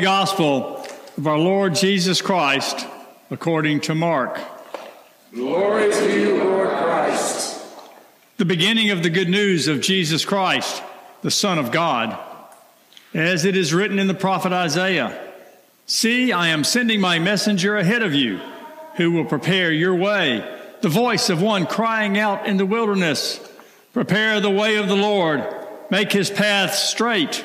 Holy Gospel of our Lord Jesus Christ according to Mark. Glory to you, Lord Christ. The beginning of the good news of Jesus Christ, the Son of God. As it is written in the prophet Isaiah See, I am sending my messenger ahead of you, who will prepare your way. The voice of one crying out in the wilderness Prepare the way of the Lord, make his path straight.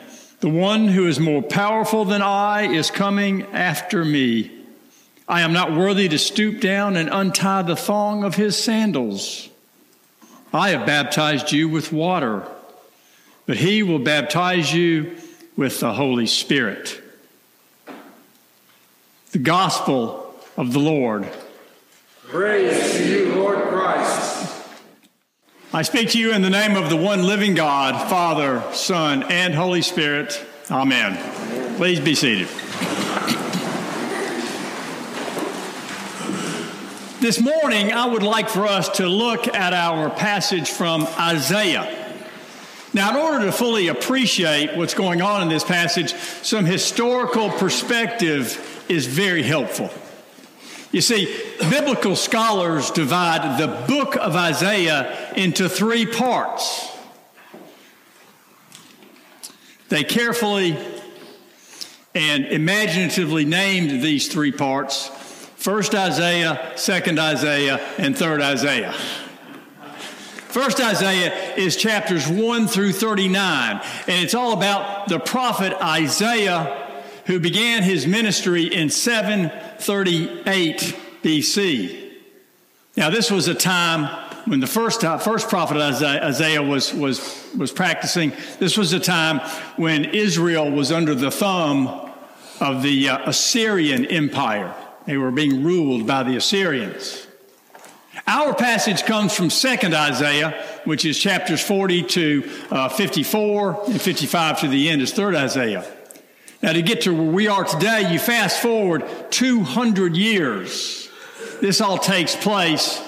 the one who is more powerful than I is coming after me. I am not worthy to stoop down and untie the thong of his sandals. I have baptized you with water, but he will baptize you with the Holy Spirit. The Gospel of the Lord. Praise to you. I speak to you in the name of the one living God, Father, Son, and Holy Spirit. Amen. Please be seated. This morning, I would like for us to look at our passage from Isaiah. Now, in order to fully appreciate what's going on in this passage, some historical perspective is very helpful. You see, biblical scholars divide the book of Isaiah into three parts. They carefully and imaginatively named these three parts first Isaiah, second Isaiah, and third Isaiah. First Isaiah is chapters 1 through 39, and it's all about the prophet Isaiah who began his ministry in 738 BC. Now, this was a time when the first, time, first prophet Isaiah was, was, was practicing. This was a time when Israel was under the thumb of the uh, Assyrian Empire. They were being ruled by the Assyrians. Our passage comes from 2nd Isaiah, which is chapters 40 to uh, 54 and 55 to the end is 3rd Isaiah. Now, to get to where we are today, you fast forward 200 years. This all takes place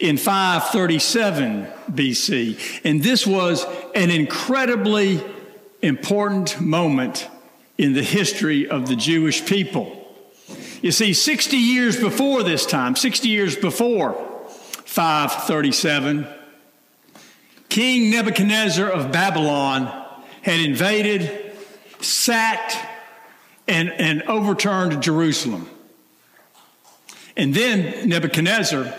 in 537 BC. And this was an incredibly important moment in the history of the Jewish people. You see, 60 years before this time, 60 years before 537, King Nebuchadnezzar of Babylon had invaded, sacked, and, and overturned Jerusalem. And then Nebuchadnezzar,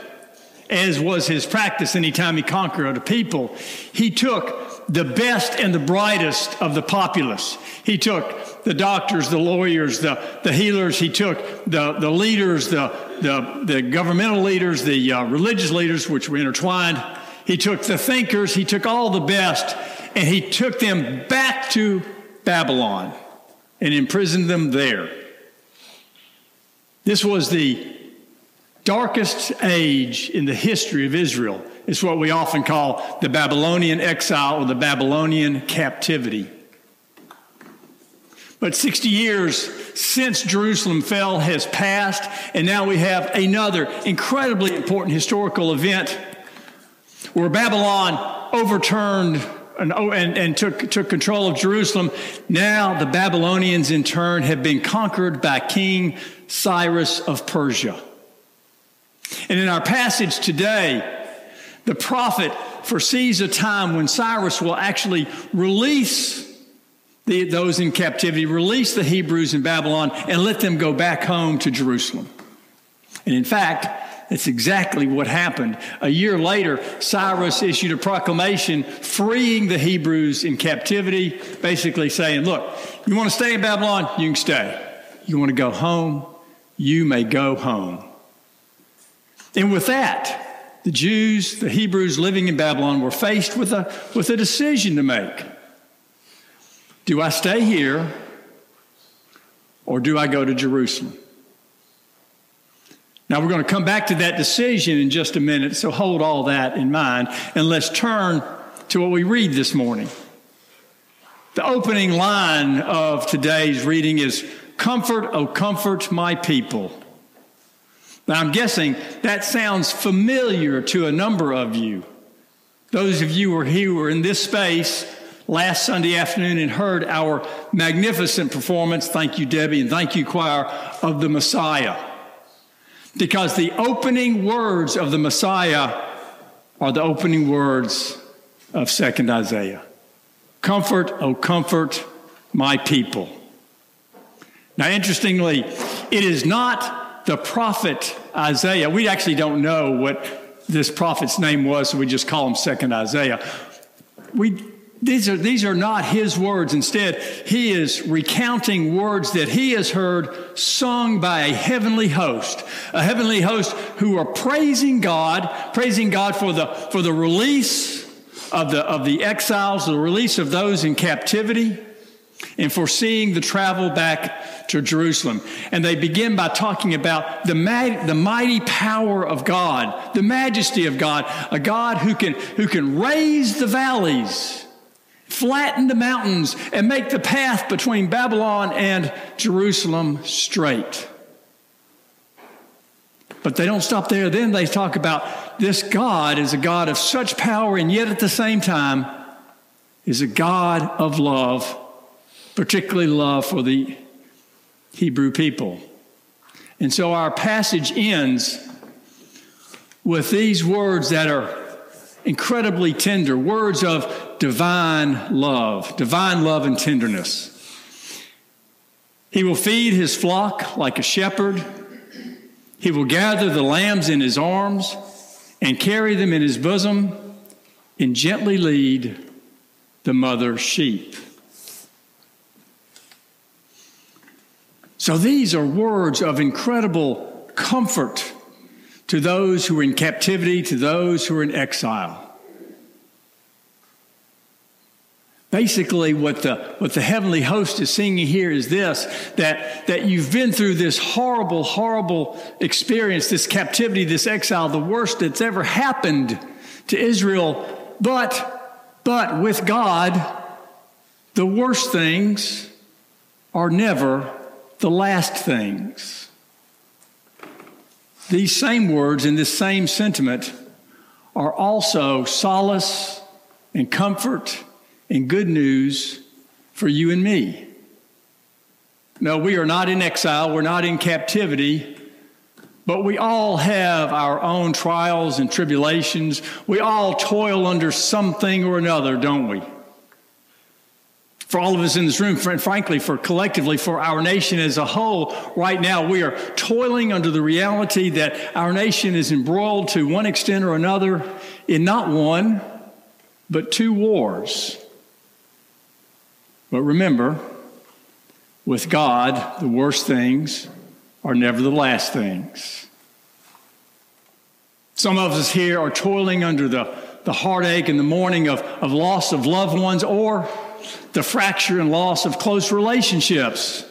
as was his practice anytime he conquered a people, he took the best and the brightest of the populace. He took the doctors, the lawyers, the, the healers. He took the, the leaders, the, the, the governmental leaders, the uh, religious leaders, which were intertwined. He took the thinkers. He took all the best, and he took them back to Babylon and imprisoned them there. This was the darkest age in the history of Israel. It's what we often call the Babylonian exile or the Babylonian captivity. But 60 years since Jerusalem fell has passed, and now we have another incredibly important historical event where Babylon overturned and, oh, and, and took, took control of Jerusalem. Now the Babylonians, in turn, have been conquered by King Cyrus of Persia. And in our passage today, the prophet foresees a time when Cyrus will actually release the, those in captivity, release the Hebrews in Babylon, and let them go back home to Jerusalem. And in fact, that's exactly what happened. A year later, Cyrus issued a proclamation freeing the Hebrews in captivity, basically saying, Look, you want to stay in Babylon? You can stay. You want to go home? You may go home. And with that, the Jews, the Hebrews living in Babylon, were faced with a, with a decision to make. Do I stay here or do I go to Jerusalem? Now, we're going to come back to that decision in just a minute, so hold all that in mind, and let's turn to what we read this morning. The opening line of today's reading is Comfort, O comfort my people. Now, I'm guessing that sounds familiar to a number of you. Those of you who were here were in this space last Sunday afternoon and heard our magnificent performance. Thank you, Debbie, and thank you, choir, of the Messiah. Because the opening words of the Messiah are the opening words of 2nd Isaiah. Comfort, O comfort my people. Now, interestingly, it is not the prophet Isaiah. We actually don't know what this prophet's name was, so we just call him Second Isaiah. We, these, are, these are not his words. Instead, he is recounting words that he has heard sung by a heavenly host, a heavenly host who are praising God, praising God for the, for the release of the, of the exiles, the release of those in captivity, and foreseeing the travel back to Jerusalem. And they begin by talking about the, mag- the mighty power of God, the majesty of God, a God who can, who can raise the valleys, flatten the mountains, and make the path between Babylon and Jerusalem straight. But they don't stop there. Then they talk about this God is a God of such power, and yet at the same time is a God of love particularly love for the Hebrew people. And so our passage ends with these words that are incredibly tender words of divine love, divine love and tenderness. He will feed his flock like a shepherd. He will gather the lambs in his arms and carry them in his bosom and gently lead the mother sheep. So these are words of incredible comfort to those who are in captivity, to those who are in exile. Basically, what the, what the heavenly host is singing here is this that, that you've been through this horrible, horrible experience, this captivity, this exile, the worst that's ever happened to Israel. But, but with God, the worst things are never the last things. These same words in this same sentiment are also solace and comfort and good news for you and me. No, we are not in exile, we're not in captivity, but we all have our own trials and tribulations. We all toil under something or another, don't we? for all of us in this room, frankly, for collectively, for our nation as a whole, right now, we are toiling under the reality that our nation is embroiled to one extent or another in not one, but two wars. But remember, with God, the worst things are never the last things. Some of us here are toiling under the, the heartache and the mourning of, of loss of loved ones or the fracture and loss of close relationships.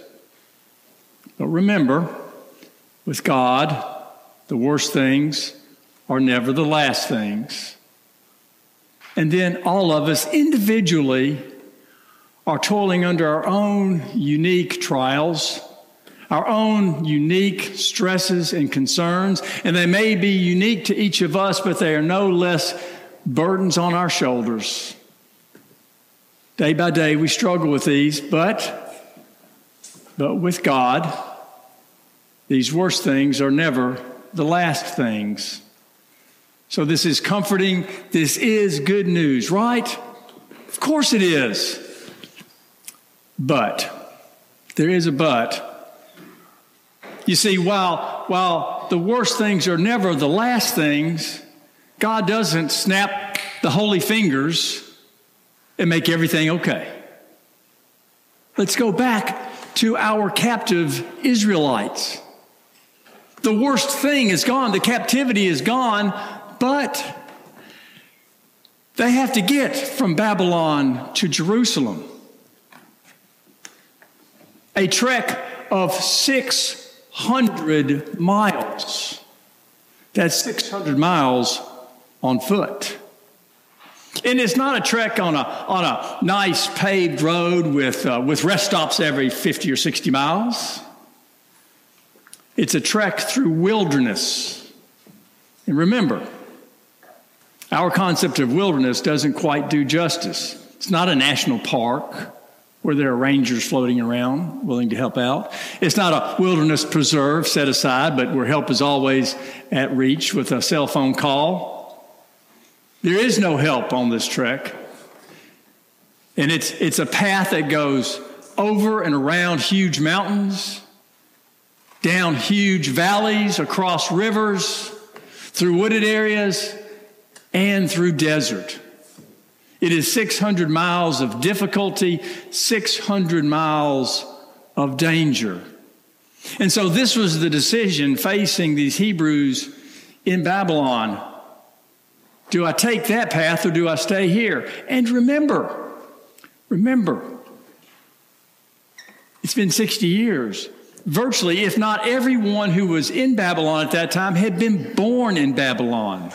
But remember, with God, the worst things are never the last things. And then all of us individually are toiling under our own unique trials, our own unique stresses and concerns, and they may be unique to each of us, but they are no less burdens on our shoulders. Day by day, we struggle with these, but, but with God, these worst things are never the last things. So, this is comforting. This is good news, right? Of course it is. But, there is a but. You see, while, while the worst things are never the last things, God doesn't snap the holy fingers and make everything okay. Let's go back to our captive Israelites. The worst thing is gone, the captivity is gone, but they have to get from Babylon to Jerusalem. A trek of 600 miles. That's 600 miles on foot. And it's not a trek on a, on a nice paved road with, uh, with rest stops every 50 or 60 miles. It's a trek through wilderness. And remember, our concept of wilderness doesn't quite do justice. It's not a national park where there are rangers floating around willing to help out. It's not a wilderness preserve set aside, but where help is always at reach with a cell phone call. There is no help on this trek. And it's, it's a path that goes over and around huge mountains, down huge valleys, across rivers, through wooded areas, and through desert. It is 600 miles of difficulty, 600 miles of danger. And so this was the decision facing these Hebrews in Babylon. Do I take that path or do I stay here? And remember, remember, it's been 60 years. Virtually, if not everyone who was in Babylon at that time, had been born in Babylon.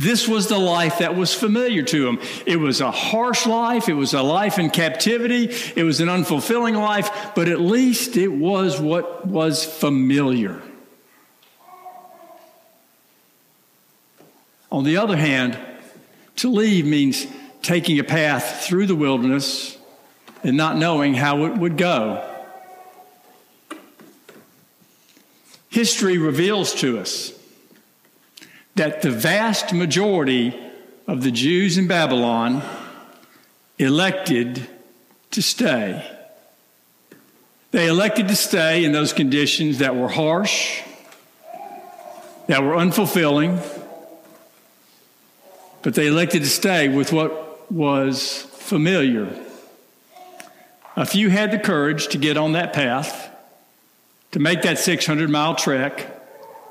This was the life that was familiar to him. It was a harsh life. It was a life in captivity. It was an unfulfilling life, but at least it was what was familiar. On the other hand, to leave means taking a path through the wilderness and not knowing how it would go. History reveals to us that the vast majority of the Jews in Babylon elected to stay. They elected to stay in those conditions that were harsh, that were unfulfilling, but they elected to stay with what was familiar. A few had the courage to get on that path, to make that 600 mile trek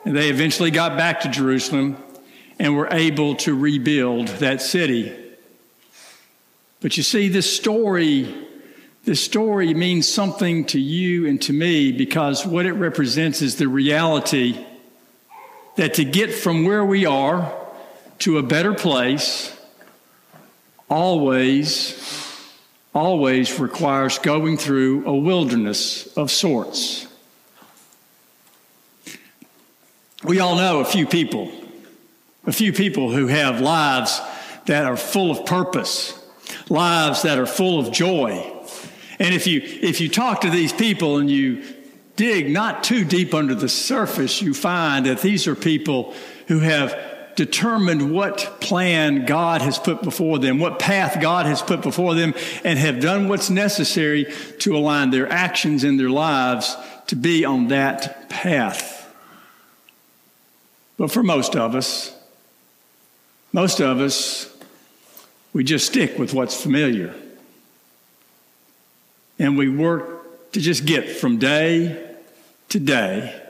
and they eventually got back to Jerusalem and were able to rebuild that city. But you see, this story, this story means something to you and to me because what it represents is the reality that to get from where we are to a better place always, always requires going through a wilderness of sorts. We all know a few people, a few people who have lives that are full of purpose, lives that are full of joy. And if you if you talk to these people and you dig not too deep under the surface, you find that these are people who have determined what plan God has put before them, what path God has put before them, and have done what's necessary to align their actions and their lives to be on that path. But for most of us, most of us, we just stick with what's familiar. And we work to just get from day to day.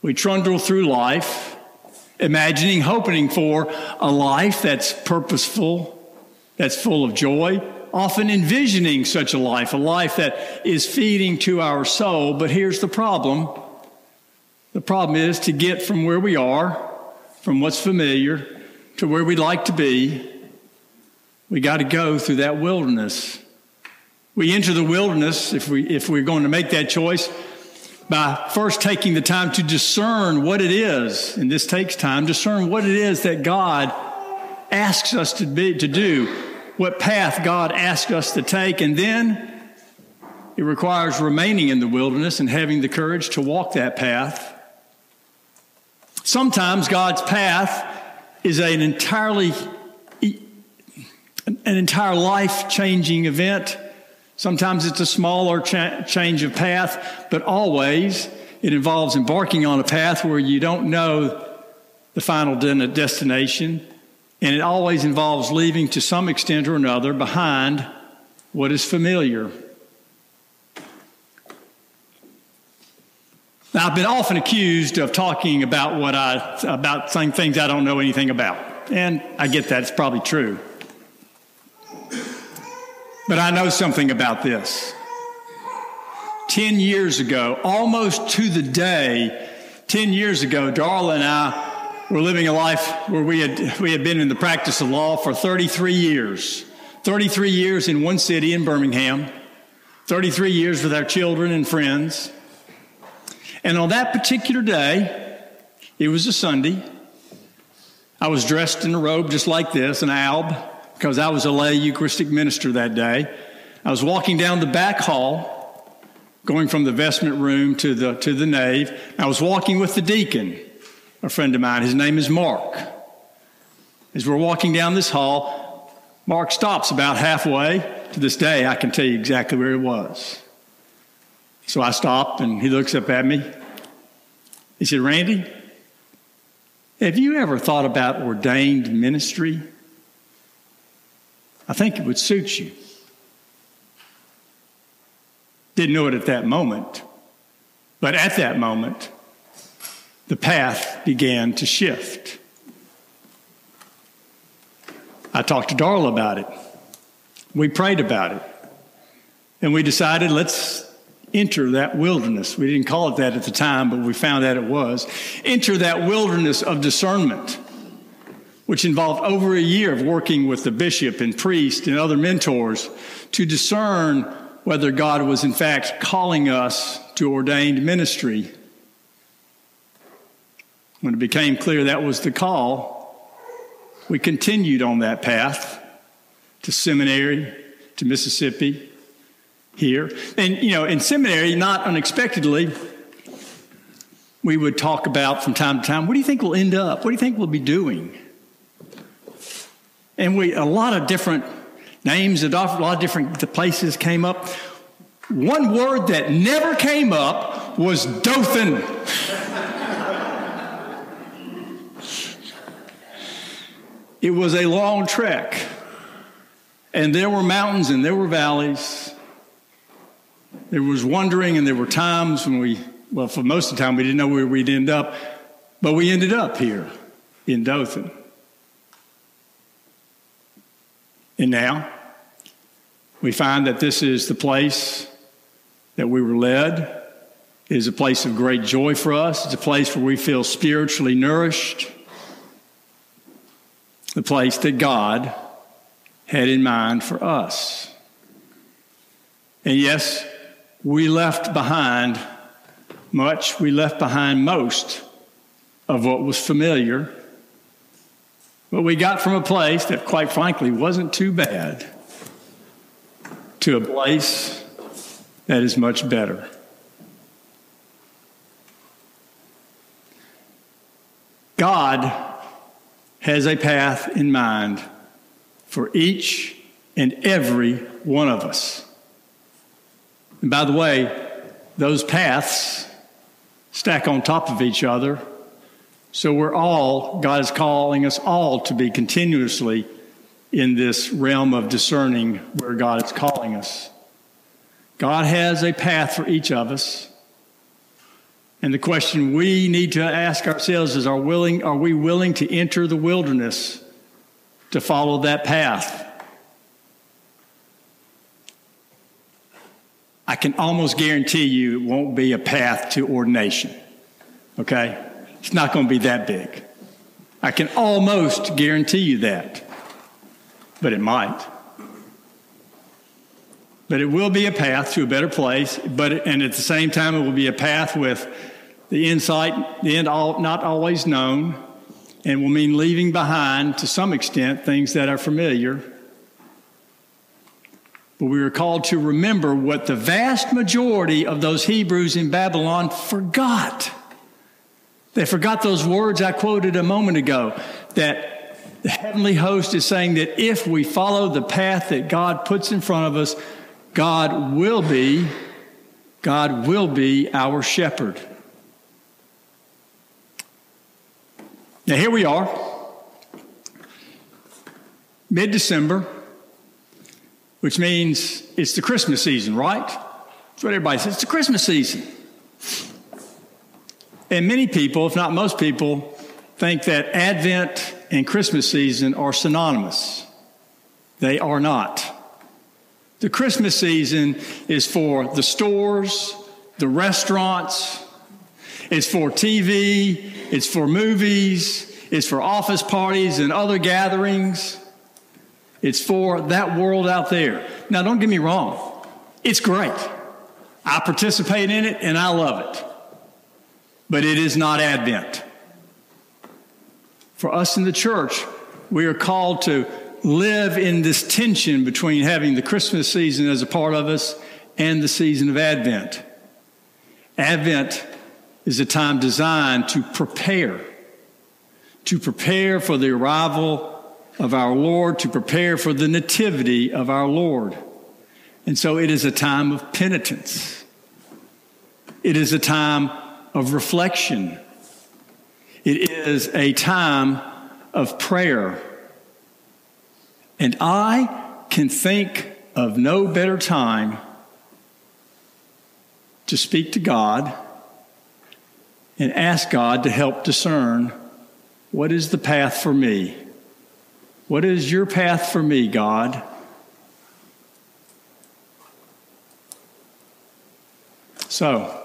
We trundle through life, imagining, hoping for a life that's purposeful, that's full of joy, often envisioning such a life, a life that is feeding to our soul. But here's the problem the problem is to get from where we are, from what's familiar, to where we'd like to be, we got to go through that wilderness. We enter the wilderness, if, we, if we're going to make that choice, by first taking the time to discern what it is, and this takes time, discern what it is that God asks us to, be, to do, what path God asks us to take, and then it requires remaining in the wilderness and having the courage to walk that path Sometimes God's path is an entirely an entire life changing event. Sometimes it's a smaller cha- change of path, but always it involves embarking on a path where you don't know the final destination. And it always involves leaving to some extent or another behind what is familiar. Now, I've been often accused of talking about what I, about saying things I don't know anything about. And I get that, it's probably true. But I know something about this. 10 years ago, almost to the day, 10 years ago, Darla and I were living a life where we had, we had been in the practice of law for 33 years. 33 years in one city in Birmingham, 33 years with our children and friends. And on that particular day, it was a Sunday, I was dressed in a robe just like this, an alb, because I was a lay Eucharistic minister that day. I was walking down the back hall, going from the vestment room to the, to the nave. I was walking with the deacon, a friend of mine. His name is Mark. As we're walking down this hall, Mark stops about halfway. To this day, I can tell you exactly where he was. So I stopped and he looks up at me. He said, Randy, have you ever thought about ordained ministry? I think it would suit you. Didn't know it at that moment, but at that moment, the path began to shift. I talked to Darla about it. We prayed about it. And we decided let's enter that wilderness. We didn't call it that at the time, but we found that it was. Enter that wilderness of discernment, which involved over a year of working with the bishop and priest and other mentors to discern whether God was in fact calling us to ordained ministry. When it became clear that was the call, we continued on that path to seminary, to Mississippi, here. And, you know, in seminary, not unexpectedly, we would talk about from time to time, what do you think we'll end up? What do you think we'll be doing? And we, a lot of different names, a lot of different places came up. One word that never came up was Dothan. it was a long trek. And there were mountains and there were valleys. There was wondering, and there were times when we, well, for most of the time, we didn't know where we'd end up, but we ended up here in Dothan. And now we find that this is the place that we were led. It is a place of great joy for us. It's a place where we feel spiritually nourished. The place that God had in mind for us. And yes, we left behind much, we left behind most of what was familiar. But we got from a place that, quite frankly, wasn't too bad to a place that is much better. God has a path in mind for each and every one of us. And by the way, those paths stack on top of each other. So we're all, God is calling us all to be continuously in this realm of discerning where God is calling us. God has a path for each of us. And the question we need to ask ourselves is are, willing, are we willing to enter the wilderness to follow that path? I can almost guarantee you it won't be a path to ordination. Okay? It's not going to be that big. I can almost guarantee you that. But it might. But it will be a path to a better place, but and at the same time it will be a path with the insight, the end all, not always known, and will mean leaving behind to some extent things that are familiar but we are called to remember what the vast majority of those Hebrews in Babylon forgot. They forgot those words I quoted a moment ago that the heavenly host is saying that if we follow the path that God puts in front of us, God will be, God will be our shepherd. Now, here we are, mid December which means it's the Christmas season, right? That's what everybody says. It's the Christmas season. And many people, if not most people, think that Advent and Christmas season are synonymous. They are not. The Christmas season is for the stores, the restaurants, it's for TV, it's for movies, it's for office parties and other gatherings. It's for that world out there. Now, don't get me wrong, it's great. I participate in it and I love it. But it is not Advent. For us in the church, we are called to live in this tension between having the Christmas season as a part of us and the season of Advent. Advent is a time designed to prepare, to prepare for the arrival of our Lord, to prepare for the nativity of our Lord. And so it is a time of penitence. It is a time of reflection. It is a time of prayer. And I can think of no better time to speak to God and ask God to help discern what is the path for me. What is your path for me, God? So,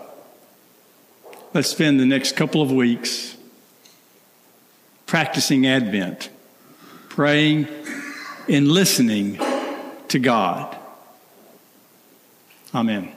let's spend the next couple of weeks practicing Advent, praying and listening to God. Amen.